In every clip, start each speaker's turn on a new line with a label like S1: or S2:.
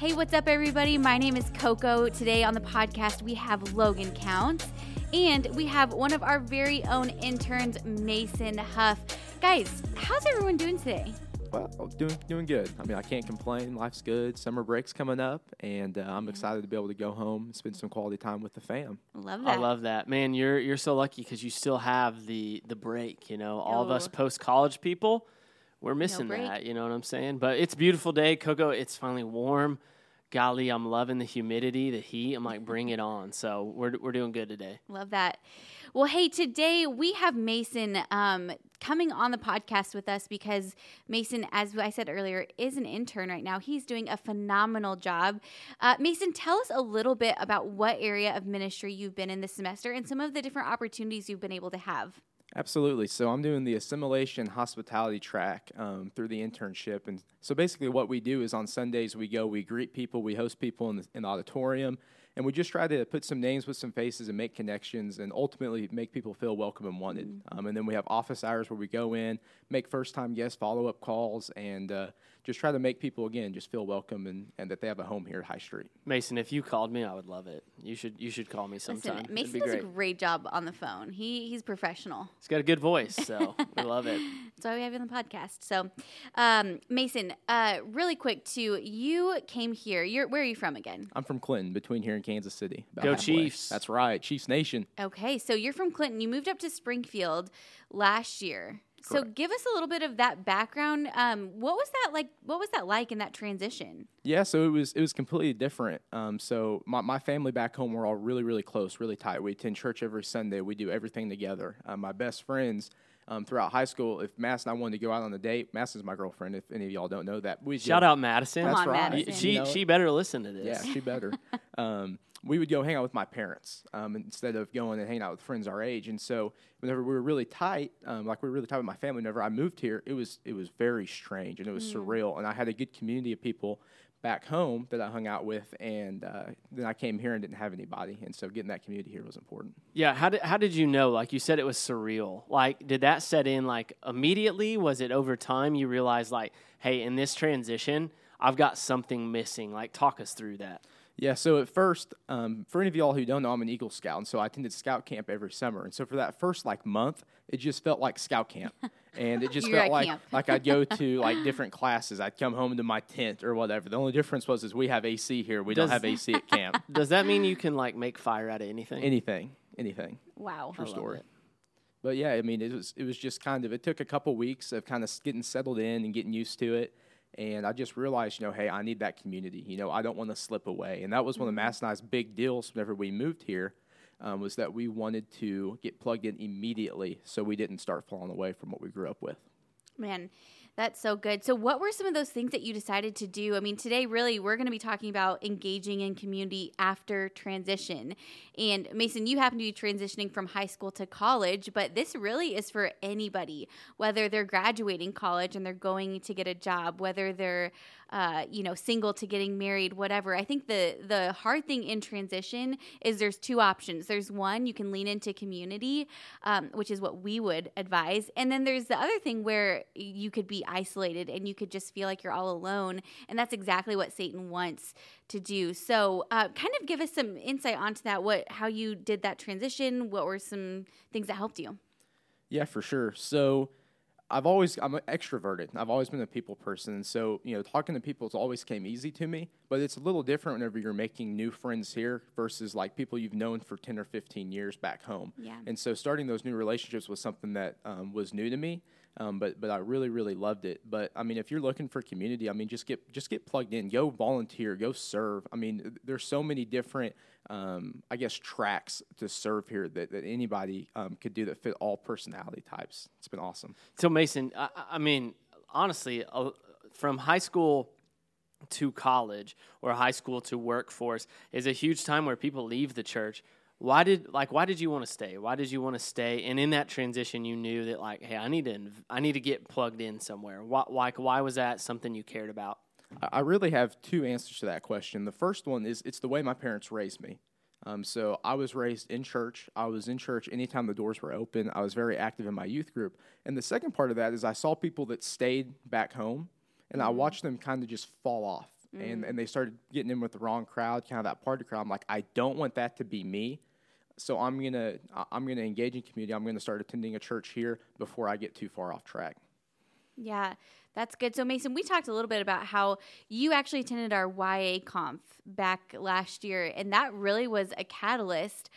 S1: Hey, what's up, everybody? My name is Coco. Today on the podcast, we have Logan Counts, and we have one of our very own interns, Mason Huff. Guys, how's everyone doing today?
S2: Well, doing doing good. I mean, I can't complain. Life's good. Summer break's coming up, and uh, I'm excited to be able to go home and spend some quality time with the fam.
S1: Love that.
S3: I love that, man. You're you're so lucky because you still have the the break. You know, all of us
S1: Oh.
S3: post college people, we're missing
S1: break.
S3: that. You know what I'm saying? But it's a beautiful day, Coco. It's finally warm. Golly, I'm loving the humidity, the heat. I'm like, bring it on. So we're we're doing good today.
S1: Love that. Well, hey, today we have Mason um, coming on the podcast with us because Mason, as I said earlier, is an intern right now. He's doing a phenomenal job. Uh, Mason, tell us a little bit about what area of ministry you've been in this semester and some of the different opportunities you've been able to have.
S2: Absolutely. So I'm doing the assimilation hospitality track um, through the internship, and so basically what we do is on Sundays we go, we greet people, we host people in the, in the auditorium, and we just try to put some names with some faces and make connections, and ultimately make people feel welcome and wanted. Um, and then we have office hours where we go in, make first time guest follow up calls, and uh, just try to make people again just feel welcome and, and that they have a home here at High Street.
S3: Mason, if you called me, I would love it. You should you should call me sometime.
S1: Listen, Mason
S3: be
S1: does
S3: great.
S1: a great job on the phone. He he's professional.
S3: He's got a good voice, so we love it.
S1: That's why we have you on the podcast. So, um, Mason, uh, really quick too. You came here. You're where are you from again?
S2: I'm from Clinton, between here and Kansas City.
S3: Go
S2: halfway.
S3: Chiefs.
S2: That's right, Chiefs Nation.
S1: Okay, so you're from Clinton. You moved up to Springfield last year. So give us a little bit of that background. Um, what was that like? What was that like in that transition?
S2: Yeah, so it was it was completely different. Um, so my, my family back home we're all really really close, really tight. We attend church every Sunday. We do everything together. Uh, my best friends um, throughout high school. If Mass and I wanted to go out on a date, Mass is my girlfriend. If any of y'all don't know that, we
S3: Shout out Madison.
S1: Come
S2: That's
S1: on,
S2: right.
S1: Madison.
S3: She
S2: You know
S3: she better listen to this.
S2: Yeah, she better. we would go hang out with my parents um, instead of going and hanging out with friends our age. And so, whenever we were really tight, um, like we were really tight with my family, whenever I moved here, it was it was very strange and it was surreal. And I had a good community of people back home that I hung out with, and uh, then I came here and didn't have anybody. And so, getting that community here was important.
S3: Yeah, how did how did you know? Like you said, it was surreal. Like, did that set in like immediately? Was it over time you realized like, hey, in this transition, I've got something missing? Like, talk us through that.
S2: Yeah, so at first, um, for any of y'all who don't know, I'm an Eagle Scout, and so I attended scout camp every summer. And so for that first like month, it just felt like scout camp, and it just
S1: You're
S2: felt like
S1: camp.
S2: like I'd go to like different classes. I'd come home to my tent or whatever. The only difference was is we have AC here. We
S3: Does-
S2: don't have AC at camp.
S3: Does that mean you can like make fire out of anything?
S2: anything, anything.
S1: Wow.
S2: True
S3: love
S2: story.
S3: it.
S2: But yeah, I mean, it was it was just kind of it took a couple weeks of kind of getting settled in and getting used to it. And I just realized, you know, hey, I need that community. You know, I don't want to slip away. And that was one of Mass and I's big deals whenever we moved here, um, was that we wanted to get plugged in immediately, so we didn't start falling away from what we grew up with.
S1: Man, that's so good. So, what were some of those things that you decided to do? I mean, today, really, we're going to be talking about engaging in community after transition. And Mason, you happen to be transitioning from high school to college, but this really is for anybody, whether they're graduating college and they're going to get a job, whether they're, uh, you know, single to getting married, whatever. I think the the hard thing in transition is there's two options. There's one you can lean into community, um, which is what we would advise, and then there's the other thing where you could be isolated and you could just feel like you're all alone, and that's exactly what Satan wants to do. So, uh, kind of give us some insight onto that. What how you did that transition? What were some things that helped you?
S2: Yeah, for sure. So I've always I'm extroverted. I've always been a people person, and so you know, talking to people has always came easy to me. But it's a little different whenever you're making new friends here versus like people you've known for ten or fifteen years back home.
S1: Yeah.
S2: And so starting those new relationships was something that um, was new to me. Um, but but I really really loved it. But I mean, if you're looking for community, I mean, just get just get plugged in. Go volunteer. Go serve. I mean, there's so many different, um, I guess, tracks to serve here that, that anybody um, could do that fit all personality types. It's been awesome.
S3: So Mason, I, I mean, honestly, uh, from high school to college or high school to workforce is a huge time where people leave the church. Why did like why did you want to stay? Why did you want to stay? And in that transition, you knew that like, hey, I need to inv- I need to get plugged in somewhere. Why like why was that something you cared about?
S2: I really have two answers to that question. The first one is it's the way my parents raised me. Um, so I was raised in church. I was in church anytime the doors were open. I was very active in my youth group. And the second part of that is I saw people that stayed back home, and I watched them kind of just fall off. and and they started getting in with the wrong crowd, kind of that party crowd. I'm like, I don't want that to be me. So I'm gonna I- I'm gonna engage in community. I'm gonna start attending a church here before I get too far off track.
S1: Yeah, that's good. So, Mason, we talked a little bit about how you actually attended our YA conf back last year, and that really was a catalyst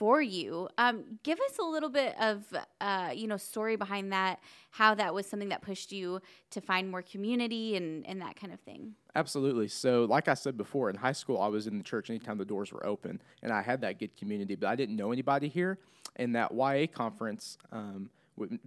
S1: for you. Um, give us a little bit of, uh, you know, story behind that, how that was something that pushed you to find more community and, and that kind of thing.
S2: Absolutely. So, like I said before, in high school, I was in the church anytime the doors were open, and I had that good community, but I didn't know anybody here. And that YA conference, um,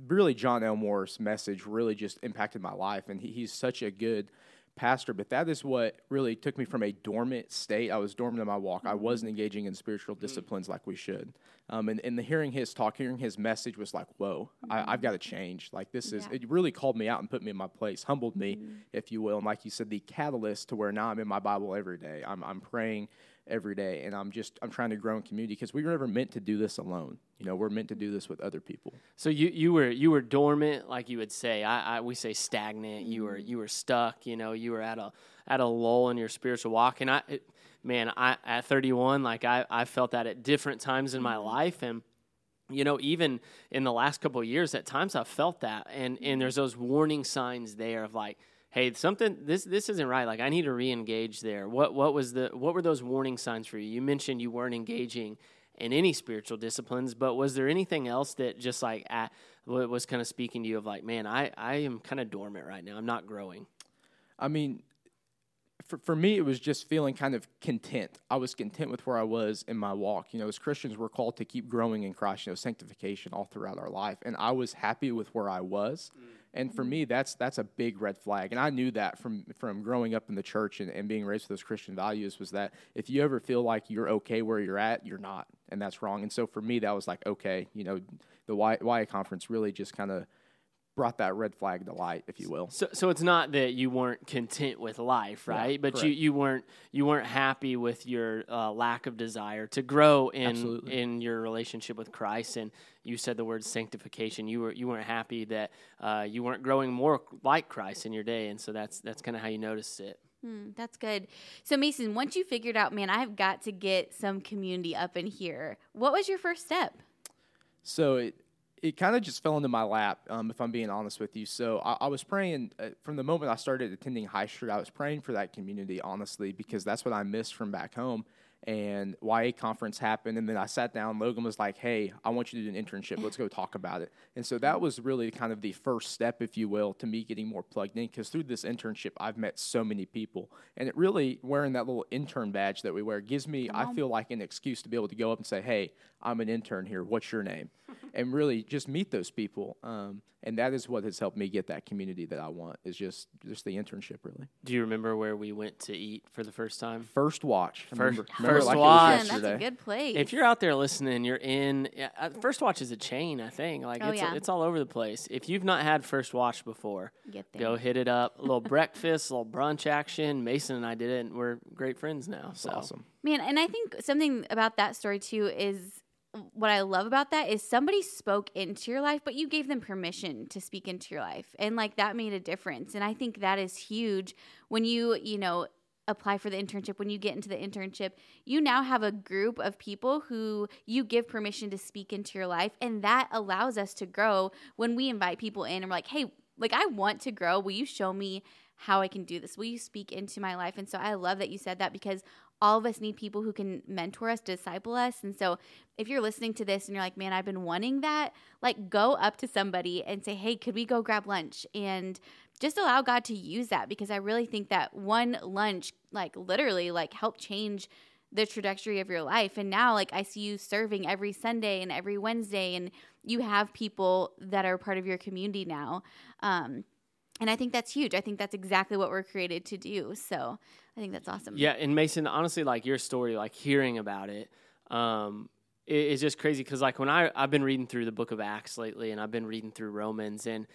S2: really, John Elmore's message really just impacted my life, and he, he's such a good pastor. But that is what really took me from a dormant state. I was dormant in my walk. I mm-hmm. wasn't engaging in spiritual mm-hmm. disciplines like we should. Um, and, and the hearing his talk, hearing his message was like, whoa, I, mm-hmm. I've got to change. Like this is,
S1: Yeah.
S2: it really called me out and put me in my place, humbled me, if you will. And like you said, the catalyst to where now I'm in my Bible every day. I'm, I'm praying every day, and I'm just I'm trying to grow in community because we were never meant to do this alone. You know, we're meant to do this with other people.
S3: So you, you were you were dormant, like you would say. I, I we say stagnant. You were mm-hmm. you were stuck. You know, you were at a at a lull in your spiritual walk. And I, it, man, I at 31, like I I felt that at different times in my mm-hmm. life, and you know, even in the last couple of years, at times I've felt that, and and there's those warning signs there of like, hey, something this this isn't right. Like I need to re-engage there. What what was the what were those warning signs for you? You mentioned you weren't engaging in any spiritual disciplines, but was there anything else that just like at, wa- was kind of speaking to you of like, man, I I am kind of dormant right now. I'm not growing.
S2: I mean, for, for me, it was just feeling kind of content. I was content with where I was in my walk. You know, as Christians, we're called to keep growing in Christ, you know, sanctification all throughout our life. And I was happy with where I was. Mm. And for me, that's that's a big red flag. And I knew that from from growing up in the church and, and being raised with those Christian values was that if you ever feel like you're okay where you're at, you're not. And that's wrong. And so for me, that was like, okay, you know, the Y, YA conference really just kind of brought that red flag to light, if you will.
S3: So, so it's not that you weren't content with life, right? but you,
S2: correct.
S3: you weren't you weren't happy with your uh, lack of desire to grow in
S2: Absolutely.
S3: in your relationship with Christ. And you said the word sanctification. You were you weren't happy that uh, you weren't growing more like Christ in your day, and so that's that's kind of how you noticed it.
S1: Hmm, that's good. So, Mason, once you figured out, man, I've got to get some community up in here, what was your first step?
S2: So it it kind of just fell into my lap, um, if I'm being honest with you. So I, I was praying uh, from the moment I started attending High Street. I was praying for that community, honestly, because that's what I missed from back home. And YA conference happened, and then I sat down. Logan was like, "Hey, I want you to do an internship. Let's go talk about it." And so that was really kind of the first step, if you will, to me getting more plugged in. Because through this internship, I've met so many people, and it really wearing that little intern badge that we wear gives me, I feel like, an excuse to be able to go up and say, "Hey, I'm an intern here. What's your name?" and really just meet those people. Um, and that is what has helped me get that community that I want. Is just just the internship, really.
S3: Do you remember where we went to eat for the first time?
S2: First watch.
S3: First-
S2: remember, remember
S3: first
S2: like
S3: watch.
S1: Man, that's a good place.
S3: If you're out there listening, you're in. uh, First Watch is a chain, I think. Like
S1: Oh,
S3: it's
S1: yeah.
S3: it's all over the place. If you've not had First Watch before,
S1: Get there.
S3: go hit it up. A little breakfast, a little brunch action. Mason and I did it, and we're great friends now. So
S2: awesome.
S1: Man, and I think something about that story too is what I love about that is somebody spoke into your life, but you gave them permission to speak into your life. And like that made a difference. And I think that is huge when you, you know, apply for the internship, when you get into the internship, you now have a group of people who you give permission to speak into your life. And that allows us to grow when we invite people in and we're like, hey, like I want to grow. Will you show me how I can do this? Will you speak into my life? And so I love that you said that because all of us need people who can mentor us, disciple us. And so if you're listening to this and you're like, man, I've been wanting that, like go up to somebody and say, hey, could we go grab lunch? And just allow God to use that because I really think that one lunch, like literally, like helped change the trajectory of your life. And now, like, I see you serving every Sunday and every Wednesday, and you have people that are part of your community now. Um, and I think that's huge. I think that's exactly what we're created to do. So I think that's awesome.
S3: yeah, and Mason, honestly, like your story, like hearing about it, um, i- is just crazy because like when I I've been reading through the Book of Acts lately, and I've been reading through Romans, and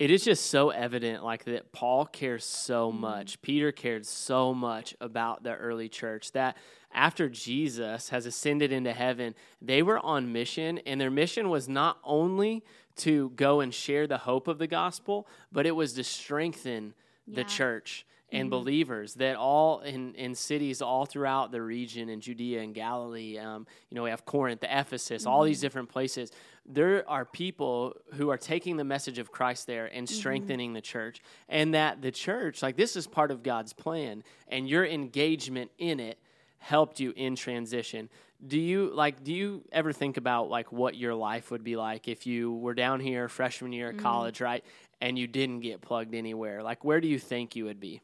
S3: it is just so evident like that Paul cares so much, Peter cared so much about the early church that after Jesus has ascended into heaven, they were on mission, and their mission was not only to go and share the hope of the gospel, but it was to strengthen the church and mm-hmm. believers that all in, in cities all throughout the region in Judea and Galilee, um, you know, we have Corinth, Ephesus, all these mm-hmm. different places. There are people who are taking the message of Christ there and mm-hmm. strengthening the church. And that the church, like this is part of God's plan, and your engagement in it helped you in transition. Do you like do you ever think about like what your life would be like if you were down here freshman year of college, right? And you didn't get plugged anywhere. Like where do you think you would be?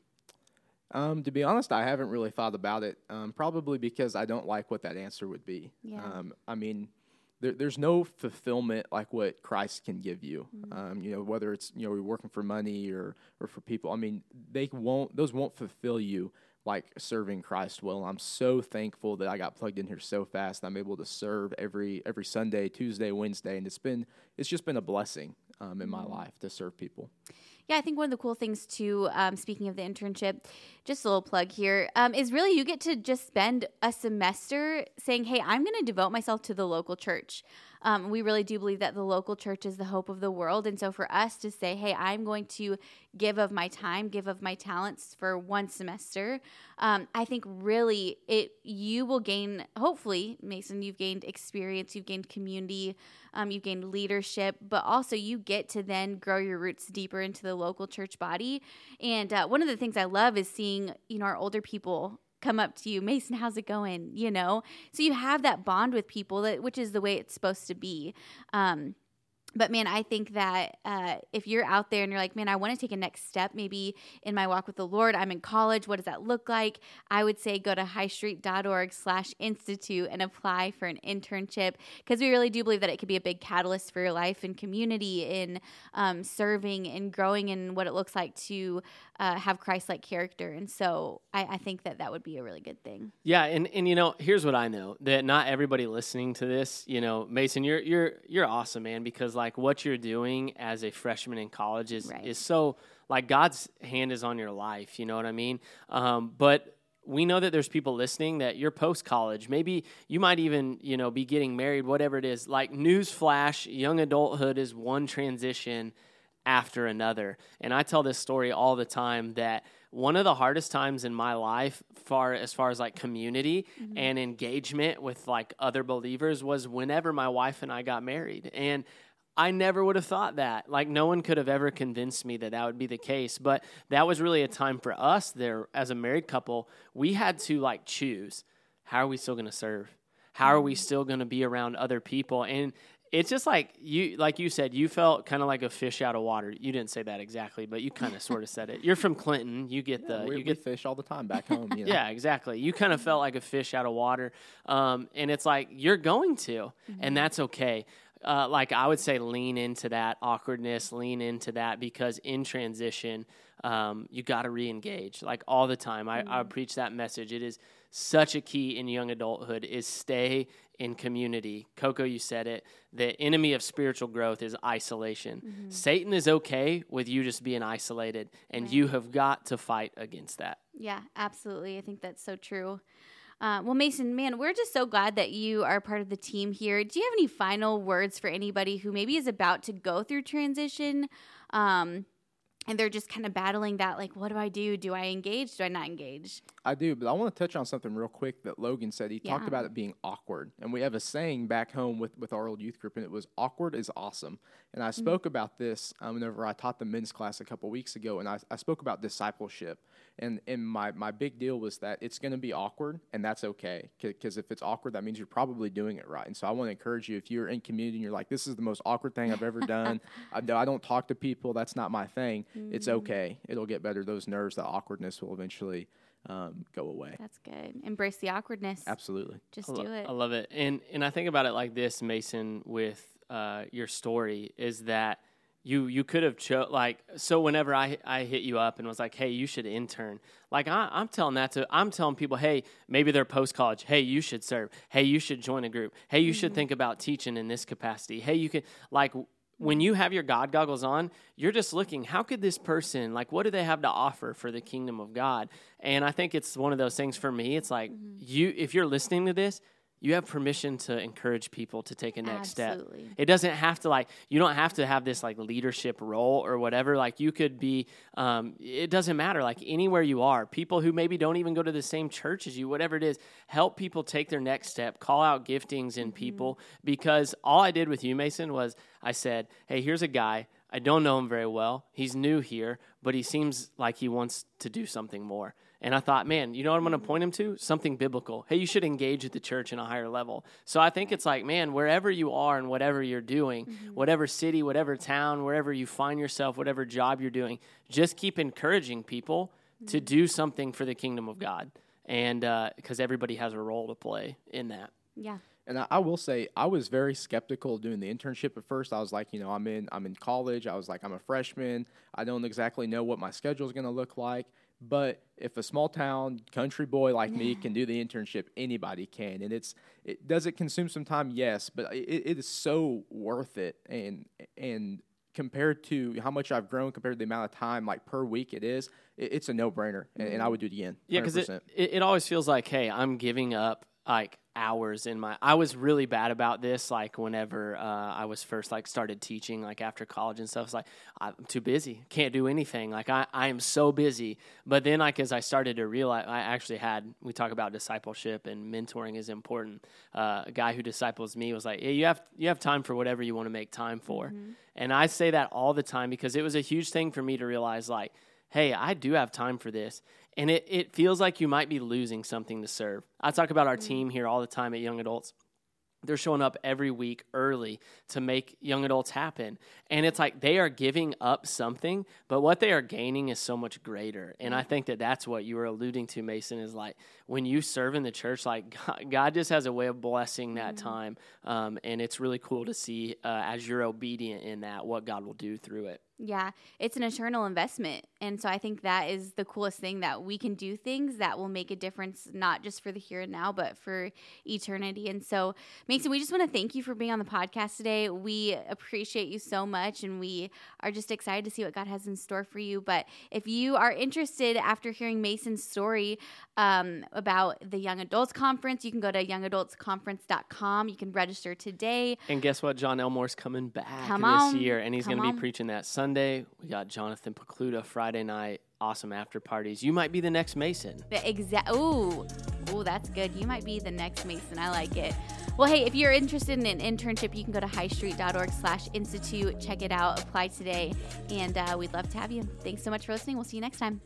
S2: Um, to be honest, I haven't really thought about it. Um, probably because I don't like what that answer would be.
S1: Yeah.
S2: Um, I mean, there, there's no fulfillment like what Christ can give you. Um, you know, whether it's you know you're working for money or or for people. I mean, they won't; those won't fulfill you like serving Christ well. I'm so thankful that I got plugged in here so fast. I'm able to serve every every Sunday, Tuesday, Wednesday, and it's been it's just been a blessing um, in my life to serve people.
S1: Yeah, I think one of the cool things too, um, speaking of the internship, just a little plug here, um, is really you get to just spend a semester saying, hey, I'm going to devote myself to the local church. Um, we really do believe that the local church is the hope of the world. And so for us to say, hey, I'm going to give of my time, give of my talents for one semester, um, I think really it you will gain, hopefully, Mason, you've gained experience, you've gained community, um, you've gained leadership, but also you get to then grow your roots deeper into the local church body. And uh, one of the things I love is seeing, you know, our older people come up to you, Mason, how's it going? You know, so you have that bond with people that, which is the way it's supposed to be. Um, but man, I think that uh, if you're out there and you're like, man, I want to take a next step, maybe in my walk with the Lord, I'm in college. What does that look like? I would say go to highstreet.org slash institute and apply for an internship because we really do believe that it could be a big catalyst for your life and community in um, serving and growing in what it looks like to uh, have Christ-like character. And so I, I think that that would be a really good thing.
S3: Yeah, and, and you know, here's what I know that not everybody listening to this, you know, Mason, you're you're you're awesome, man, because like what you're doing as a freshman in college is
S1: Right.
S3: is so like God's hand is on your life. You know what I mean? Um, but we know that there's people listening that you're post college. Maybe you might even, you know, be getting married, whatever it is. Like newsflash, young adulthood is one transition after another. And I tell this story all the time that one of the hardest times in my life far as far as like community and engagement with like other believers was whenever my wife and I got married. And I never would have thought that. Like, no one could have ever convinced me that that would be the case. But that was really a time for us there as a married couple. We had to like choose how are we still going to serve? How are we still going to be around other people? And it's just like you, like you said, you felt kind of like a fish out of water. You didn't say that exactly, but you kind of sort of said it. You're from Clinton. You get the
S2: we,
S3: you
S2: we
S3: get
S2: fish all the time back home. You know?
S3: yeah, exactly. You kind of felt like a fish out of water. Um, and it's like, you're going to, and that's okay. Uh, like, I would say lean into that awkwardness, lean into that because in transition, um, you got to re engage like all the time. I, I preach that message. It is such a key in young adulthood is stay in community. Coco, you said it. The enemy of spiritual growth is isolation. Satan is okay with you just being isolated, and you have got to fight against that.
S1: Yeah, absolutely. I think that's so true. Uh, well, Mason, man, we're just so glad that you are part of the team here. Do you have any final words for anybody who maybe is about to go through transition? Um, and they're just kind of battling that, like, what do I do? Do I engage? Do I not engage?
S2: I do, but I want to touch on something real quick that Logan said. He talked about it being awkward. And we have a saying back home with, with our old youth group, and it was awkward is awesome. And I spoke about this um, whenever I taught the men's class a couple weeks ago, and I, I spoke about discipleship. And, and my, my big deal was that it's going to be awkward, and that's okay. Because if it's awkward, that means you're probably doing it right. And so I want to encourage you if you're in community and you're like, this is the most awkward thing I've ever done, I, I don't talk to people, that's not my thing, it's okay. It'll get better. Those nerves, the awkwardness will eventually um, go away.
S1: That's good. Embrace the awkwardness.
S2: Absolutely.
S1: Just
S3: lo-
S1: do it.
S3: I love it. And and I think about it like this, Mason, with uh, your story is that you you could have cho- like so whenever I I hit you up and was like, hey, you should intern. Like I, I'm telling that to I'm telling people, hey, maybe they're post college. Hey, you should serve. Hey, you should join a group. Hey, you should think about teaching in this capacity. Hey, you can like when you have your God goggles on, you're just looking, how could this person, like, what do they have to offer for the kingdom of God? And I think it's one of those things for me. It's like, mm-hmm. you, if you're listening to this, you have permission to encourage people to take a next
S1: Absolutely.
S3: step. It doesn't have to like you don't have to have this like leadership role or whatever. Like you could be. Um, it doesn't matter. Like anywhere you are, people who maybe don't even go to the same church as you, whatever it is, help people take their next step. Call out giftings in people because all I did with you, Mason, was I said, "Hey, here's a guy." I don't know him very well. He's new here, but he seems like he wants to do something more. And I thought, man, you know what I'm going to point him to? Something biblical. Hey, you should engage at the church in a higher level. So I think it's like, man, wherever you are and whatever you're doing, mm-hmm. whatever city, whatever town, wherever you find yourself, whatever job you're doing, just keep encouraging people to mm-hmm. do something for the kingdom of God. And uh, because everybody has a role to play in that.
S1: Yeah.
S2: And I, I will say, I was very skeptical doing the internship at first. I was like, you know, I'm in, I'm in college. I was like, I'm a freshman. I don't exactly know what my schedule is going to look like. But if a small town country boy like me can do the internship, anybody can. And it's, it does it consume some time? Yes, but it, it is so worth it. And and compared to how much I've grown, compared to the amount of time like per week it is, it, it's a no brainer. And, and I mm-hmm. would do it again.
S3: Yeah, because it, it, it always feels like, hey, I'm giving up like hours in my. I was really bad about this, like whenever uh, I was first like started teaching, like after college and stuff. It's like I'm too busy, can't do anything. Like I, I am so busy. But then, like as I started to realize, I actually had. We talk about discipleship and mentoring is important. Uh, a guy who disciples me was like, yeah, you have you have time for whatever you want to make time for, and I say that all the time because it was a huge thing for me to realize, like hey, I do have time for this. And it, it feels like you might be losing something to serve. I talk about our team here all the time at Young Adults. They're showing up every week early to make young adults happen. And it's like they are giving up something, but what they are gaining is so much greater. And I think that that's what you were alluding to, Mason, is like when you serve in the church, like God, God just has a way of blessing that time. Um, and it's really cool to see uh, as you're obedient in that, what God will do through it.
S1: Yeah, it's an eternal investment. And so I think that is the coolest thing that we can do things that will make a difference, not just for the here and now, but for eternity. And so, Mason, we just want to thank you for being on the podcast today. We appreciate you so much, and we are just excited to see what God has in store for you. But if you are interested after hearing Mason's story um, about the Young Adults Conference, you can go to youngadultsconference.com. You can register today.
S3: And guess what? John Elmore's coming back
S1: Come
S3: this
S1: on.
S3: year, and he's going to be preaching that Sunday. We got Jonathan Pokluda Friday night. Awesome after parties. You might be the next Mason.
S1: The exact. Ooh, ooh, that's good. You might be the next Mason. I like it. Well, hey, if you're interested in an internship, you can go to highstreet.org slash institute. Check it out. Apply today, and uh, we'd love to have you. Thanks so much for listening. We'll see you next time.